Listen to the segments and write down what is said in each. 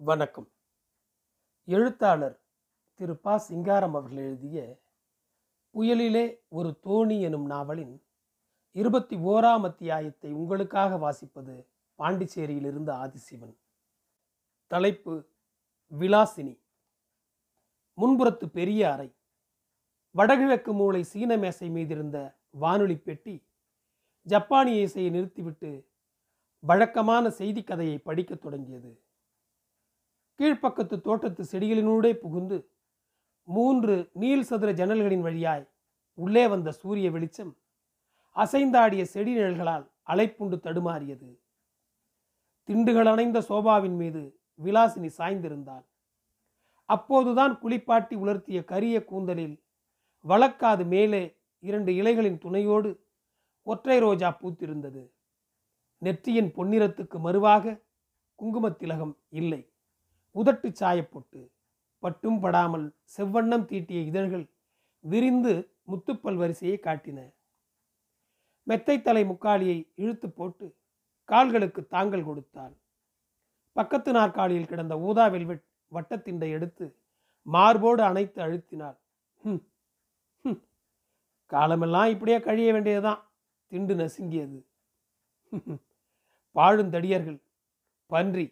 வணக்கம். எழுத்தாளர் திரு ப. சிங்காரம் அவர்கள் எழுதிய புயலிலே ஒரு தோணி எனும் நாவலின் இருபத்தி ஓராம் அத்தியாயத்தை உங்களுக்காக வாசிப்பது பாண்டிச்சேரியிலிருந்து ஆதிசிவன். தலைப்பு விலாசினி முன்புறத்து பெரிய அறை வடகிழக்கு மூளை சீன மேசை மீதிருந்த வானொலி பெட்டி ஜப்பானிய இசையை நிறுத்திவிட்டு வழக்கமான செய்தி கதையை படிக்கத் தொடங்கியது. கீழ்ப்பக்கத்து தோட்டத்து செடிகளினூடே புகுந்து மூன்று நீள் சதுர ஜன்னல்களின் வழியாய் உள்ளே வந்த சூரிய வெளிச்சம் அசைந்தாடிய செடி நிழல்களால் அலைப்புண்டு தடுமாறியது. திண்டுகள் அணைந்த சோபாவின் மீது விலாசினி சாய்ந்திருந்தாள். அப்போதுதான் குளிப்பாட்டி உலர்த்திய கரிய கூந்தலில் வழக்காது மேலே இரண்டு இலைகளின் துணையோடு ஒற்றை ரோஜா பூத்திருந்தது. நெற்றியின் பொன்னிறத்துக்கு மறுவாக குங்குமத்திலகம் இல்லை. உதட்டு சாயப்போட்டு பட்டும் படாமல் செவ்வண்ணம் தீட்டிய இதழ்கள் விரிந்து முத்துப்பல் வரிசையை காட்டின. மெத்தைத்தலை முக்காலியை இழுத்து போட்டு கால்களுக்கு தாங்கல் கொடுத்தாள். பக்கத்து நாற்காலியில் கிடந்த ஊதா வெல்வெட் வட்டத்திண்டை எடுத்து மார்போடு அணைத்து அழுத்தினாள். ம் காலமெல்லாம் இப்படியே கழிய வேண்டியதுதான். திண்டு நசுங்கியது. பாழும் பாழுந்தடியர்கள் பன்றி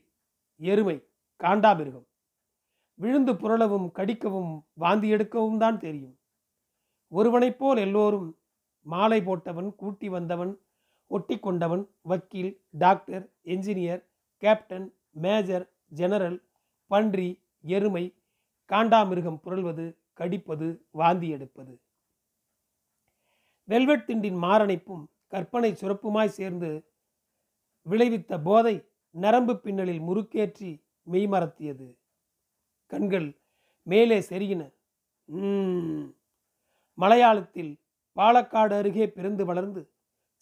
எருமை காண்டாமிருகம் விழுந்து புரளவும் கடிக்கவும் வாந்தி எடுக்கவும் தான் தெரியும். ஒருவனைப் போல் எல்லோரும் மாலை போட்டவன் கூட்டி வந்தவன் ஒட்டி கொண்டவன் வக்கீல் doctor engineer captain major general பன்றி எருமை காண்டாமிருகம் புரள்வது கடிப்பது வாந்தி எடுப்பது. வெல்வெட் திண்டின் மாரணைப்பும் கற்பனை சுரப்புமாய் சேர்ந்து விளைவித்த போதை நரம்பு பின்னலில் முறுக்கேற்றி மெய்மறத்தியது கண்கள் மேலே செருகின. உம். மலையாளத்தில் பாலக்காடு அருகே பிறந்து வளர்ந்து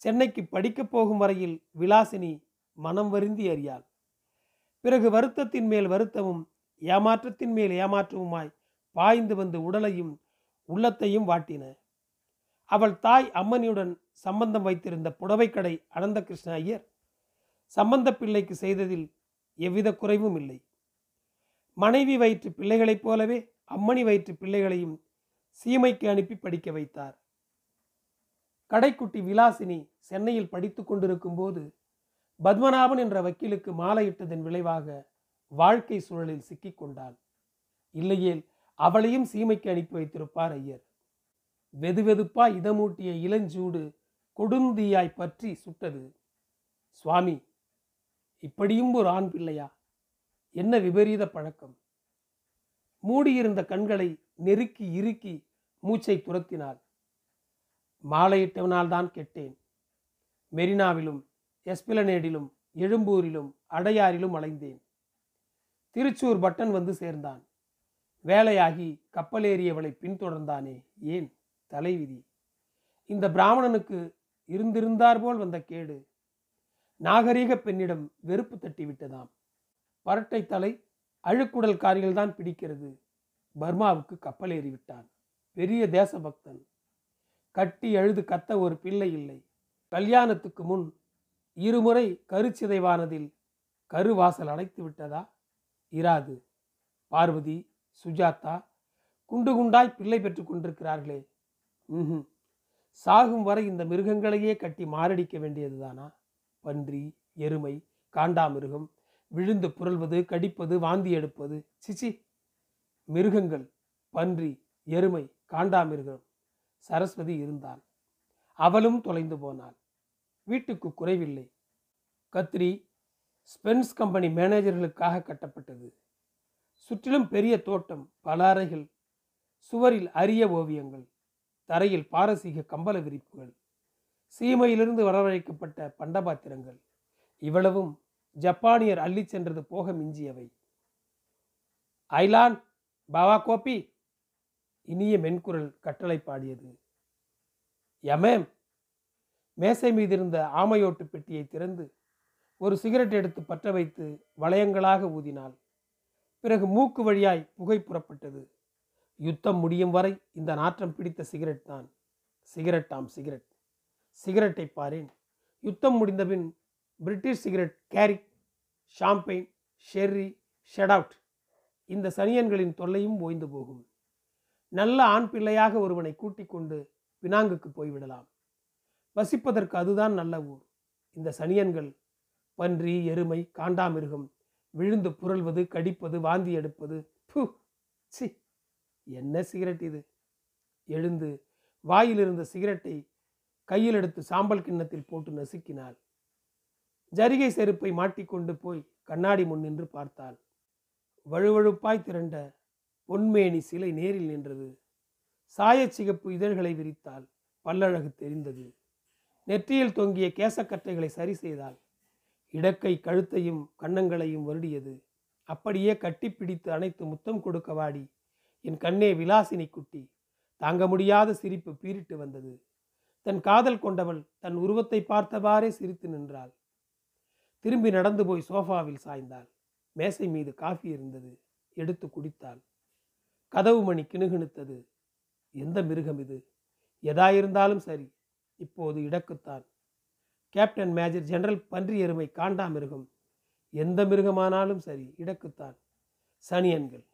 சென்னைக்கு படிக்கப் போகும் வரையில் விலாசினி மனம் வருந்தி அறியாள். பிறகு வருத்தத்தின் மேல் வருத்தமும் ஏமாற்றத்தின் மேல் ஏமாற்றமுமாய் பாய்ந்து வந்து உடலையும் உள்ளத்தையும் வாட்டின. அவள் தாய் அம்மனியுடன் சம்பந்தம் வைத்திருந்த புடவைக்கடை அனந்த கிருஷ்ண ஐயர் சம்பந்த பிள்ளைக்கு செய்ததில் எவ்வித குறைவும் இல்லை. மனைவி வயிற்று பிள்ளைகளைப் போலவே அம்மணி வயிற்று பிள்ளைகளையும் சீமைக்கு அனுப்பி படிக்க வைத்தார். கடைக்குட்டி விலாசினி சென்னையில் படித்து கொண்டிருக்கும் போது பத்மநாபன் என்ற வக்கீலுக்கு மாலையிட்டதன் விளைவாக வாழ்க்கை சூழலில் சிக்கிக் கொண்டாள். இல்லையேல் அவளையும் சீமைக்கு அனுப்பி வைத்திருப்பார் ஐயர். வெதுவெதுப்பா இதமூட்டிய இளஞ்சூடு கொடுந்தீயாய் பற்றி சுட்டது. சுவாமி இப்படியும் ஒரு ஆண் பிள்ளையா? என்ன விபரீத பழக்கம்? மூடியிருந்த கண்களை நெருக்கி இறுக்கி மூச்சை துரத்தினாள். மாலையிட்டவனால்தான் கெட்டேன். மெரினாவிலும் எஸ்பிலனேடிலும் எழும்பூரிலும் அடையாறிலும் அலைந்தேன். திருச்சூர் பட்டன் வந்து சேர்ந்தான். வேலையாகி கப்பலேறியவளை பின்தொடர்ந்தானே? ஏன் தலைவிதி? இந்த பிராமணனுக்கு இருந்திருந்தார் போல் வந்த கேடு. நாகரீக பெண்ணிடம் வெறுப்பு தட்டி விட்டதாம். பரட்டை தலை அழுக்குடல் காரிகள் தான் பிடிக்கிறது. பர்மாவுக்கு கப்பல் ஏறிவிட்டான். பெரிய தேசபக்தன். கட்டி அழுது கத்த ஒரு பிள்ளை இல்லை. கல்யாணத்துக்கு முன் இருமுறை கருச்சிதைவானதில் கருவாசல் அடைத்து விட்டதா? இராது. பார்வதி சுஜாதா குண்டு குண்டாய் பிள்ளை பெற்றுக் கொண்டிருக்கிறார்களே. ம்ஹும். சாகும் வரை இந்த மிருகங்களையே கட்டி மாரடிக்க வேண்டியதுதானா? பன்றி எருமை காண்டாமிருகம் விழுந்து புரள்வது கடிப்பது வாந்தி எடுப்பது சிச்சி மிருகங்கள் பன்றி எருமை காண்டாமிருகம் சரஸ்வதி இருந்தாள். அவளும் தொலைந்து போனாள். வீட்டுக்கு குறைவில்லை. கத்ரி ஸ்பென்ஸ் கம்பெனி மேனேஜர்களுக்காக கட்டப்பட்டது. சுற்றிலும் பெரிய தோட்டம் பல அறைகள் சுவரில் அரிய ஓவியங்கள் தரையில் பாரசீக கம்பள விரிப்புகள். சீமையிலிருந்து வரவழைக்கப்பட்ட பண்டபாத்திரங்கள். இவ்வளவும் ஜப்பானியர் அள்ளிச் சென்றது போக மிஞ்சியவை. ஐலான் பாவா கோபி இனிய மென்குரல் கட்டளை பாடியது. யமேம் மேசை மீதிருந்த ஆமையோட்டு பெட்டியை திறந்து ஒரு சிகரெட் எடுத்து பற்ற வைத்து வளையங்களாக ஊதினாள். பிறகு மூக்கு வழியாய் புகை புறப்பட்டது. யுத்தம் முடியும் வரை இந்த நாற்றம் பிடித்த சிகரெட் தான் சிகரெட்டாம் சிகரெட். சிகரெட்டை பாரேன். யுத்தம் முடிந்தபின் பிரிட்டிஷ் சிகரெட் கேரிக் ஷாம்பெயின் ஷெர்ரி ஷெடவுட் இந்த சனியன்களின் தொல்லையும் ஓய்ந்து போகும். நல்ல ஆண் பிள்ளையாக ஒருவனை கூட்டிக் கொண்டு பினாங்குக்கு போய்விடலாம். வசிப்பதற்கு அதுதான் நல்ல ஊர். இந்த சனியன்கள் பன்றி எருமை காண்டாமிருகம் விழுந்து புரள்வது கடிப்பது வாந்தி எடுப்பது பு சி என்ன சிகரெட் இது? எழுந்து வாயில் இருந்த சிகரெட்டை கையில் எடுத்து சாம்பல் கிண்ணத்தில் போட்டு நசுக்கினாள். ஜரிகை செருப்பை மாட்டிக்கொண்டு போய் கண்ணாடி முன் நின்று பார்த்தாள். வழுவழுப்பாய் திரண்ட பொன்மேனி சிலை நேரில் நின்றது. சாயச்சிகப்பு இதழ்களை விரித்தாள். பல்லழகு தெரிந்தது. நெற்றியில் தொங்கிய கேசக்கட்டைகளை சரி செய்தாள். இடக்கை கழுத்தையும் கன்னங்களையும் வருடியது. அப்படியே கட்டிப்பிடித்து அனைத்து முத்தம் கொடுக்க வாடி. என் கண்ணே விலாசினி குட்டி. தாங்க முடியாத சிரிப்பு பீரிட்டு வந்தது. தன் காதல் கொண்டவள் தன் உருவத்தை பார்த்தவாறே சிரித்து நின்றாள். திரும்பி நடந்து போய் சோஃபாவில் சாய்ந்தாள். மேசை மீது காஃபி இருந்தது. எடுத்து குடித்தாள். கதவு மணி கிணுகிணுத்தது. எந்த மிருகம் இது? எதாயிருந்தாலும் சரி. இப்போது இடக்குத்தான். கேப்டன் மேஜர் ஜெனரல் பன்றி எருமை காண்டா மிருகம். எந்த மிருகமானாலும் சரி இடக்குத்தான். சனியன்கள்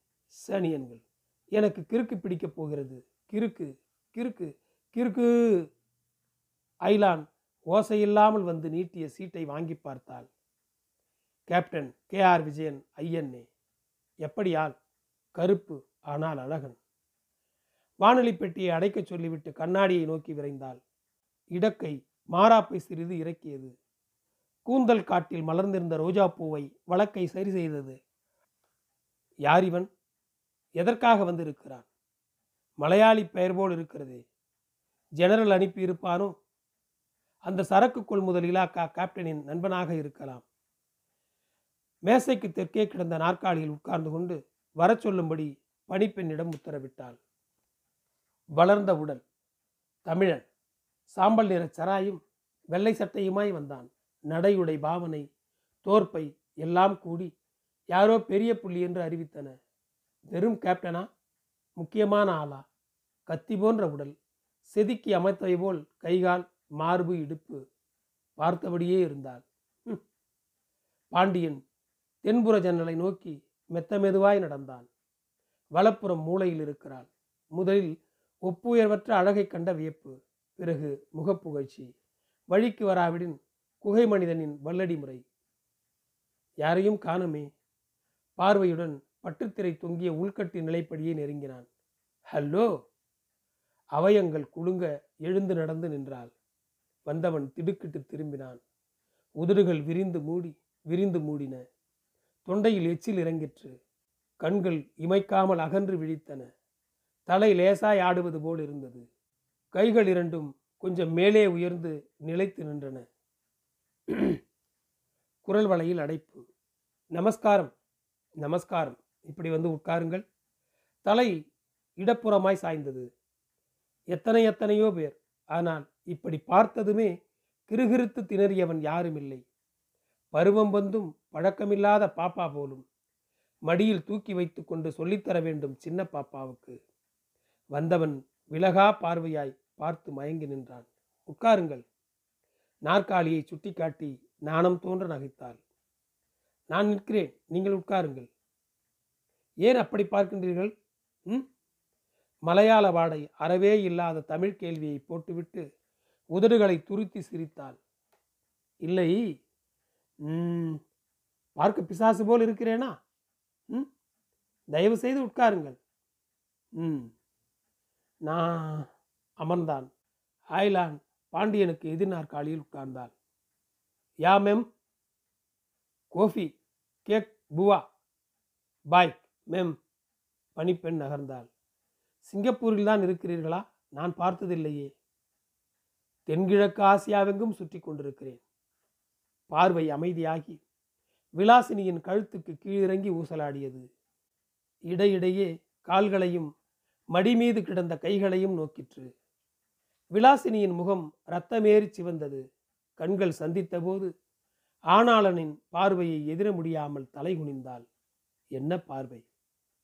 சனியன்கள். எனக்கு கிறுக்கு பிடிக்கப் போகிறது. கிறுக்கு கிறுக்கு கிறுக்கு. ஐலான் ஓசையில்லாமல் வந்து நீட்டிய சீட்டை வாங்கி பார்த்தாள். Captain K. ஆர். விஜயன் ஐயன்னே எப்படியால் கருப்பு ஆனால் அழகன். வானொலி பெட்டியை அடைக்கச் சொல்லிவிட்டு கண்ணாடியை நோக்கி விரைந்தாள். இடக்கை மாறாப்பை சிறிது இறக்கியது. கூந்தல் காட்டில் மலர்ந்திருந்த ரோஜா பூவை வழக்கை சரி செய்தது. யார் இவன் எதற்காக வந்திருக்கிறான்? மலையாளி பெயர் போல் இருக்கிறதே. ஜெனரல் அனுப்பியிருப்பானோ? அந்த சரக்கு கொள்முதல் இலாக்கா கேப்டனின் நண்பனாக இருக்கலாம். மேசைக்கு தெற்கே கிடந்த நாற்காலியில் உட்கார்ந்து கொண்டு வரச் சொல்லும்படி பணிப்பெண்ணிடம் உத்தரவிட்டாள். வளர்ந்த உடல் தமிழன் சாம்பல் நிற சராயும் வெள்ளை சட்டையுமாய் வந்தான். நடையுடை பாவனை தோற்பை எல்லாம் கூடி யாரோ பெரிய புள்ளி என்று அறிவித்தன. வெறும் கேப்டனா? முக்கியமான ஆளா? கத்தி போன்ற உடல் செதுக்கி அமைத்தவை போல் கைகால் மார்பு இடுப்பு. பார்த்தபடியே இருந்தாள். பாண்டியன் தென்புற ஜன்னலை நோக்கி மெத்த மெதுவாய் நடந்தான். வலப்புறம் மூலையில் இருக்கிறாள். முதலில் ஒப்புயர்வற்ற அழகை கண்ட வியப்பு பிறகு முகப்புகழ்ச்சி. வழிக்கு வராவிடின் குகை மனிதனின் வல்லடி முறை. யாரையும் காணுமே. பார்வையுடன் பட்டுத்திரை தொங்கிய உள்கட்டு நிலைப்படியே நெருங்கினான். ஹலோ! அவயங்கள் குலுங்க எழுந்து நடந்து நின்றாள். வந்தவன் திடுக்கிட்டு திரும்பினான். உதடுகள் விரிந்து மூடி விரிந்து மூடின. தொண்டையில் எச்சில் இறங்கிற்று. கண்கள் இமைக்காமல் அகன்று விழித்தன. தலை லேசாய் ஆடுவது போல் இருந்தது. கைகள் இரண்டும் கொஞ்சம் மேலே உயர்ந்து நிலைத்து நின்றன. குரல் வலையில் அடைப்பு. நமஸ்காரம். நமஸ்காரம். இப்படி வந்து உட்காருங்கள். தலை இடப்புறமாய் சாய்ந்தது. எத்தனை எத்தனையோ பேர். ஆனால் இப்படி பார்த்ததுமே கிருகிருத்து திணறியவன் யாரும் இல்லை பருவம் வந்தும் பழக்கமில்லாத பாப்பா போலும். மடியில் தூக்கி வைத்து கொண்டு சொல்லித்தர வேண்டும் சின்ன பாப்பாவுக்கு. வந்தவன் விலகா பார்வையாய் பார்த்து மயங்கி நின்றான். உட்காருங்கள். நாற்காலியை சுட்டிக்காட்டி நாணம் தோன்ற நகைத்தாள். நான் நிற்கிறேன். நீங்கள் உட்காருங்கள். ஏன் அப்படி பார்க்கின்றீர்கள்? ம்? மலையாள வாடை அறவே இல்லாத தமிழ் கேள்வியை போட்டுவிட்டு உதடுகளை துருத்தி சிரித்தாள். இல்லை பார்க்க பிசாசு போல் இருக்கிறேனா? ம் தயவு செய்து உட்காருங்கள். ம் நான் அமர்ந்தான். ஆய்லான் பாண்டியனுக்கு எதிர்நாற்காலியில் உட்கார்ந்தாள். யா மெம். கோஃபி கேக் புவா. பாய் மெம். பணிப்பெண் நகர்ந்தாள். சிங்கப்பூரில் தான் இருக்கிறீர்களா? நான் பார்த்ததில்லையே. தென்கிழக்கு ஆசியாவெங்கும் சுற்றி கொண்டிருக்கிறேன். பார்வை அமைதியாகி விலாசினியின் கழுத்துக்கு கீழிறங்கி ஊசலாடியது. இடையிடையே கால்களையும் மடி மீது கிடந்த கைகளையும் நோக்கிற்று. விலாசினியின் முகம் ரத்தமேறி சிவந்தது. கண்கள் சந்தித்தபோது ஆனாளனின் பார்வையை எதிர முடியாமல் தலை குனிந்தாள். என்ன பார்வை?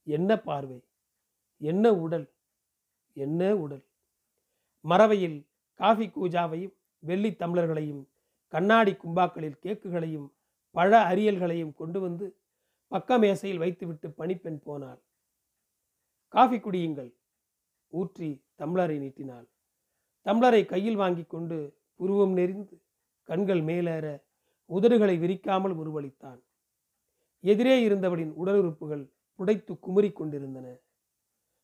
என்ன பார்வை? என்ன உடல்? என்ன உடல்? மறவையில் காஃபி கூஜாவையும் வெள்ளி தம்ளர்களையும் கண்ணாடி கும்பாக்களில் கேக்குகளையும் பழ அரியல்களையும் கொண்டு வந்து பக்க மேசையில் வைத்துவிட்டு பணிப்பெண் போனாள். காஃபி குடியுங்கள். ஊற்றி தம்ளரை நீட்டினாள். தம்ளரை கையில் வாங்கி கொண்டு புருவம் நெறிந்து கண்கள் மேலேற உதடுகளை விரிக்காமல் உருவளித்தான். எதிரே இருந்தவளின் உடல் உறுப்புகள் புடைத்து குமுறிக் கொண்டிருந்தன.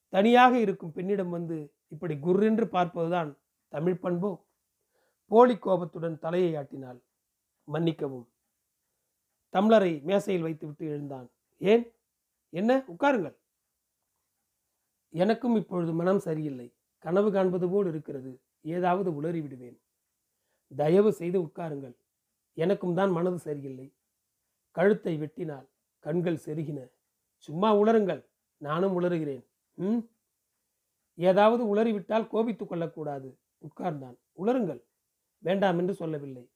தனியாக இருக்கும் பெண்ணிடம் வந்து இப்படி குர்ரென்று பார்ப்பதுதான் தமிழ் பண்போ? போலி கோபத்துடன் தலையை ஆட்டினாள். மன்னிக்கவும். தம்ளரை மேசையில் வைத்துவிட்டு எழுந்தான். ஏன்? என்ன? உட்காருங்கள். எனக்கும் இப்பொழுது மனம் சரியில்லை. கனவு காண்பது போல் இருக்கிறது. ஏதாவது உளறி விடுவேன். தயவு செய்து உட்காருங்கள். எனக்கும் தான் மனது சரியில்லை. கழுத்தை வெட்டினால் கண்கள் செருகின. சும்மா உளருங்கள். நானும் உளறுகிறேன். ம்? ஏதாவது உளறிவிட்டால் கோபித்துக் கொள்ளக்கூடாது. உட்கார்ந்தான். உளருங்கள். வேண்டாம் என்று சொல்லவில்லை.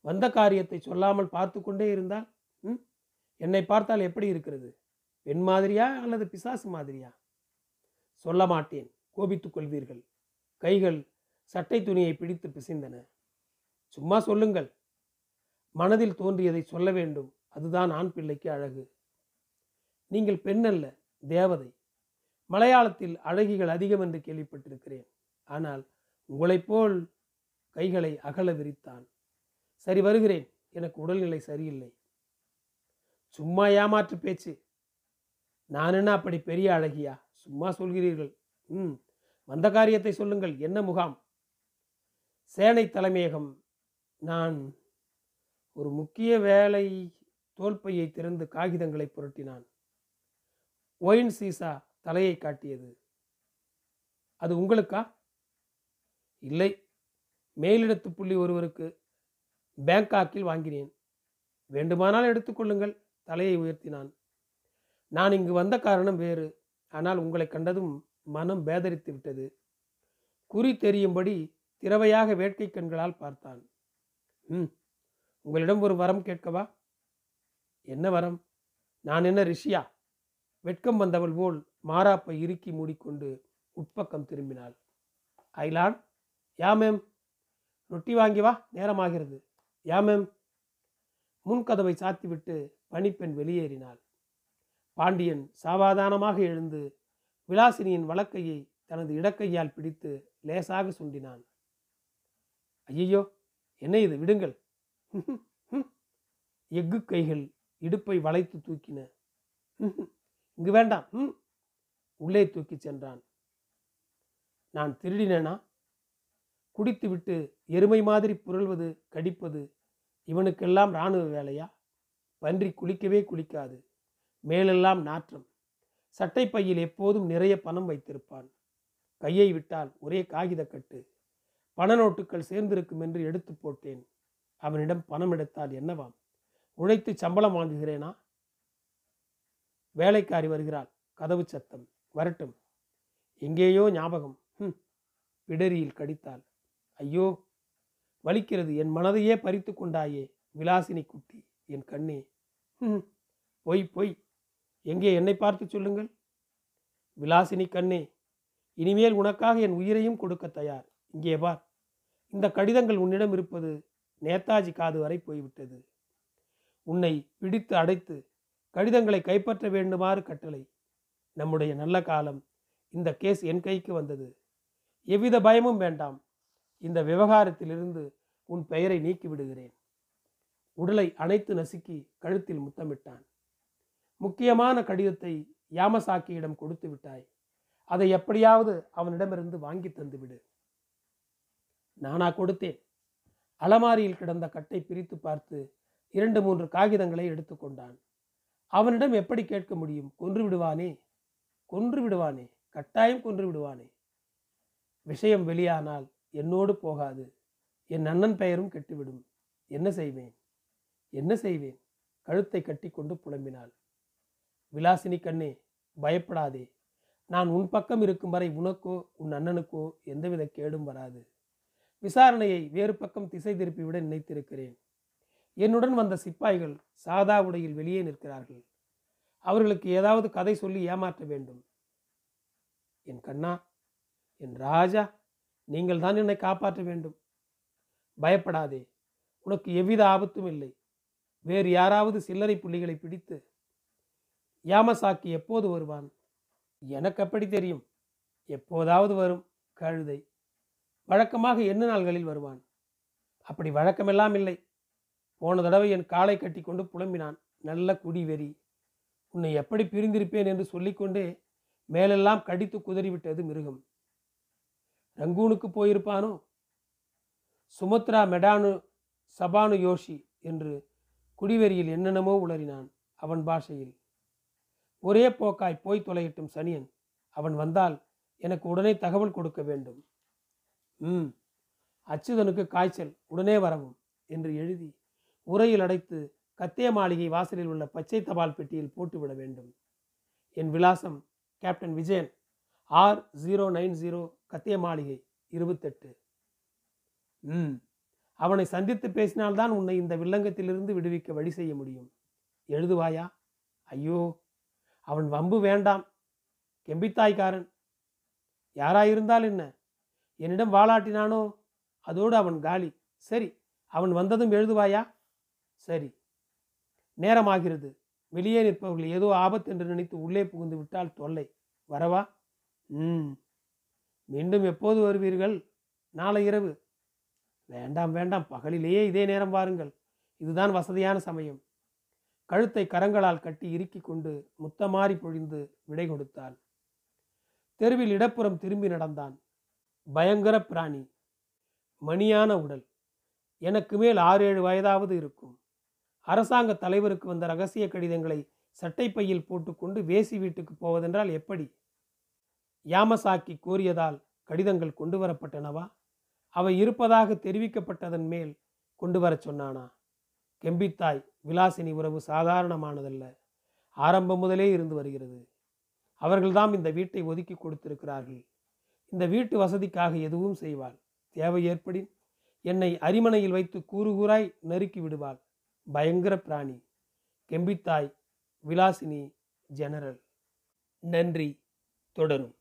வந்த காரியத்தை சொல்லாமல் பார்த்து கொண்டே இருந்தால்? ம். என்னை பார்த்தால் எப்படி இருக்கிறது? பெண் மாதிரியா அல்லது பிசாசு மாதிரியா? சொல்ல மாட்டேன். கோபித்துக் கொள்வீர்கள். கைகள் சட்டை துணியை பிடித்து பிசைந்தன. சும்மா சொல்லுங்கள். மனதில் தோன்றியதை சொல்ல வேண்டும். அதுதான் ஆண் பிள்ளைக்கு அழகு. நீங்கள் பெண் அல்ல தேவதை. மலையாளத்தில் அழகிகள் அதிகம் என்று கேள்விப்பட்டிருக்கிறேன். ஆனால் உங்களைப் போல் கைகளை அகல விரித்தான் சரி வருகிறேன். எனக்கு உடல்நிலை சரியில்லை. சும்மா ஏமாற்று பேச்சு. நான் என்ன அப்படி பெரிய அழகியா? சும்மா சொல்கிறீர்கள். ம் வந்த காரியத்தை சொல்லுங்கள். என்ன முகாம்? சேனை தலைமையகம். நான் ஒரு முக்கிய வேலை தோல்பையை திறந்து காகிதங்களை புரட்டினான். ஒயின் சீசா தலையை காட்டியது. அது உங்களுக்கா? இல்லை. மேலிடத்து புள்ளி ஒருவருக்கு பேங்காக்கில் வாங்கினேன். வேண்டுமானால் எடுத்துக்கொள்ளுங்கள் தலையை உயர்த்தினான். நான் இங்கு வந்த காரணம் வேறு. ஆனால் உங்களை கண்டதும் மனம் பேதரித்து விட்டது. குறி தெரியும்படி திறவையாக வேட்கை கண்களால் பார்த்தான். ம் உங்களிடம் ஒரு வரம் கேட்கவா? என்ன வரம்? நான் என்ன ரிஷியா? வெட்கம் வந்தவள் போல் மாறாப்பை இறுக்கி மூடிக்கொண்டு உட்பக்கம் திரும்பினாள். ஐலான் யா மேம்? ரொட்டி வாங்கி வா நேரமாகிறது. Yeah ma'am? முன்கதவை சாத்திவிட்டு பணிப்பெண் வெளியேறினாள். பாண்டியன் சாவாதானமாக எழுந்து விலாசினியின் வழக்கையை தனது இடக்கையால் பிடித்து லேசாக சுண்டினான். ஐயையோ என்ன இது? விடுங்கள். எஃகு கைகள் இடுப்பை வளைத்து தூக்கின. இங்கு வேண்டாம். ம் உள்ளே தூக்கிச் சென்றான். நான் திருடினேனா? குடித்துவிட்டு எருமை மாதிரி புரள்வது கடிப்பது இவனுக்கெல்லாம் இராணுவ வேலையா? பன்றி குளிக்கவே குளிக்காது. மேலெல்லாம் நாற்றம். சட்டை பையில் எப்போதும் நிறைய பணம் வைத்திருப்பான். கையை விட்டால் ஒரே காகித கட்டு. பண நோட்டுகள் சேர்ந்திருக்கும் என்று எடுத்து போட்டேன். அவனிடம் பணம் எடுத்தால் என்னவாம்? உழைத்து சம்பளம் வாங்குகிறேனா? வேலைக்காரி வருகிறாள். கதவு சத்தம். வரட்டும். எங்கேயோ ஞாபகம். ம் பிடரியில் கடித்தாள். ஐயோ வலிக்கிறது என் மனதையே பறித்து கொண்டாயே விலாசினி குட்டி என் கண்ணே. பொய் பொய் எங்கே என்னை பார்த்து சொல்லுங்கள்? விலாசினி கண்ணே இனிமேல் உனக்காக என் உயிரையும் கொடுக்க தயார். இங்கே பார் இந்த கடிதங்கள் உன்னிடம் இருப்பது நேதாஜி காது வரை போய்விட்டது. உன்னை பிடித்து அடைத்து கடிதங்களை கைப்பற்ற வேண்டுமாறு கட்டளை. நம்முடைய நல்ல காலம் இந்த கேஸ் என் கைக்கு வந்தது. எவ்வித பயமும் வேண்டாம். இந்த விவகாரத்திலிருந்து உன் பெயரை நீக்கி விடுகிறேன் உடலை அணைத்து நசுக்கி கழுத்தில் முத்தமிட்டான். முக்கியமான கடிதத்தை யாமசாக்கியிடம் கொடுத்து விட்டாய். அதை எப்படியாவது அவனிடமிருந்து வாங்கி தந்து விடு நானா கொடுத்தேன். அலமாரியில் கிடந்த கட்டை பிரித்து பார்த்து இரண்டு மூன்று காகிதங்களை எடுத்துக்கொண்டான் அவனிடம் எப்படி கேட்க முடியும்? கொன்று விடுவானே? கொன்று விடுவானே? கட்டாயம் கொன்று விடுவானே? விஷயம் வெளியானால் என்னோடு போகாது. என் அண்ணன் பெயரும் கெட்டுவிடும். என்ன செய்வேன்? என்ன செய்வேன்? கழுத்தை கட்டிக்கொண்டு புலம்பினாள். விலாசினி கண்ணே பயப்படாதே. நான் உன் பக்கம் இருக்கும் வரை உனக்கோ உன் அண்ணனுக்கோ எந்தவித கேடும் வராது. விசாரணையை வேறு பக்கம் திசை திருப்பிவிட நினைத்திருக்கிறேன். என்னுடன் வந்த சிப்பாய்கள் சாதா உடையில் வெளியே நிற்கிறார்கள். அவர்களுக்கு ஏதாவது கதை சொல்லி ஏமாற்ற வேண்டும். என் கண்ணா என் ராஜா நீங்கள் தான் என்னை காப்பாற்ற வேண்டும். பயப்படாதே. உனக்கு எவ்வித ஆபத்தும் இல்லை. வேறு யாராவது சில்லறை புள்ளிகளை பிடித்து யாமசாக்கி எப்போது வருவான்? எனக்கு அப்படி தெரியும். எப்போதாவது வரும். கழுதை. வழக்கமாக என்ன நாள்களில் வருவான்? அப்படி வழக்கமெல்லாம் இல்லை. போன தடவை என் காலை கட்டி கொண்டு புலம்பினான். நல்ல குடிவெறி. உன்னை எப்படி பிரிந்திருப்பேன் என்று சொல்லிக்கொண்டே மேலெல்லாம் கடித்து குதறிவிட்டது மிருகம். ரங்கூனுக்கு போயிருப்பானோ? சுமத்ரா மெடானு சபானு யோஷி என்று குடிவெறியில் என்னென்னமோ உளறினான் அவன் பாஷையில். ஒரே போக்காய் போய் தொலையிட்டும் சனியன். அவன் வந்தால் எனக்கு உடனே தகவல் கொடுக்க வேண்டும். ம். அச்சுதனுக்கு காய்ச்சல். உடனே வரவும் என்று எழுதி உரையில் அடைத்து கத்திய மாளிகை வாசலில் உள்ள பச்சை தபால் பெட்டியில் போட்டுவிட வேண்டும். என் விலாசம் captain Vijayan R zero nine zero கத்திய மாளிகை இருபத்தெட்டு. ம். அவனை சந்தித்து பேசினால்தான் உன்னை இந்த வில்லங்கத்திலிருந்து விடுவிக்க வழி செய்ய முடியும். எழுதுவாயா? ஐயோ. அவன் வம்பு வேண்டாம். கெம்பித்தாய்க்காரன். யாராயிருந்தால் என்ன? என்னிடம் வாளாட்டினானோ? அதோடு அவன் காலி. சரி அவன் வந்ததும் எழுதுவாயா? சரி. நேரமாகிறது. வெளியே நிற்பவர்கள் ஏதோ ஆபத்து என்று நினைத்து உள்ளே புகுந்து விட்டால் தொல்லை. வரவா? ம். மீண்டும் எப்போது வருவீர்கள்? நாளை இரவு. வேண்டாம் வேண்டாம். பகலிலேயே இதே நேரம் வாருங்கள். இதுதான் வசதியான சமயம். கழுத்தை கரங்களால் கட்டி இறுக்கி கொண்டு முத்தமாறி பொழிந்து விடை கொடுத்தாள். தெருவில் இடப்புறம் திரும்பி நடந்தான். பயங்கர பிராணி. மணியான உடல். எனக்கு மேல் ஆறு ஏழு வயதாவது இருக்கும். அரசாங்க தலைவருக்கு வந்த ரகசிய கடிதங்களை சட்டைப்பையில் போட்டுக்கொண்டு வேசி வீட்டுக்கு போவதென்றால் எப்படி? யாமசாக்கி கூறியதால் கடிதங்கள் கொண்டு வரப்பட்டனவா அவை இருப்பதாக தெரிவிக்கப்பட்டதன் மேல் கொண்டு வரச் சொன்னானா? கெம்பித்தாய் விலாசினி உறவு சாதாரணமானதல்ல. ஆரம்பம் முதலே இருந்து வருகிறது. அவர்கள்தான் இந்த வீட்டை ஒதுக்கி கொடுத்திருக்கிறார்கள். இந்த வீட்டு வசதிக்காக எதுவும் செய்வாள். தேவை ஏற்படின் என்னை அரிமனையில் வைத்து கூறு கூறாய் நறுக்கி விடுவாள். பயங்கர பிராணி. Kempeitai Vilasini general. நன்றி. தொடரும்.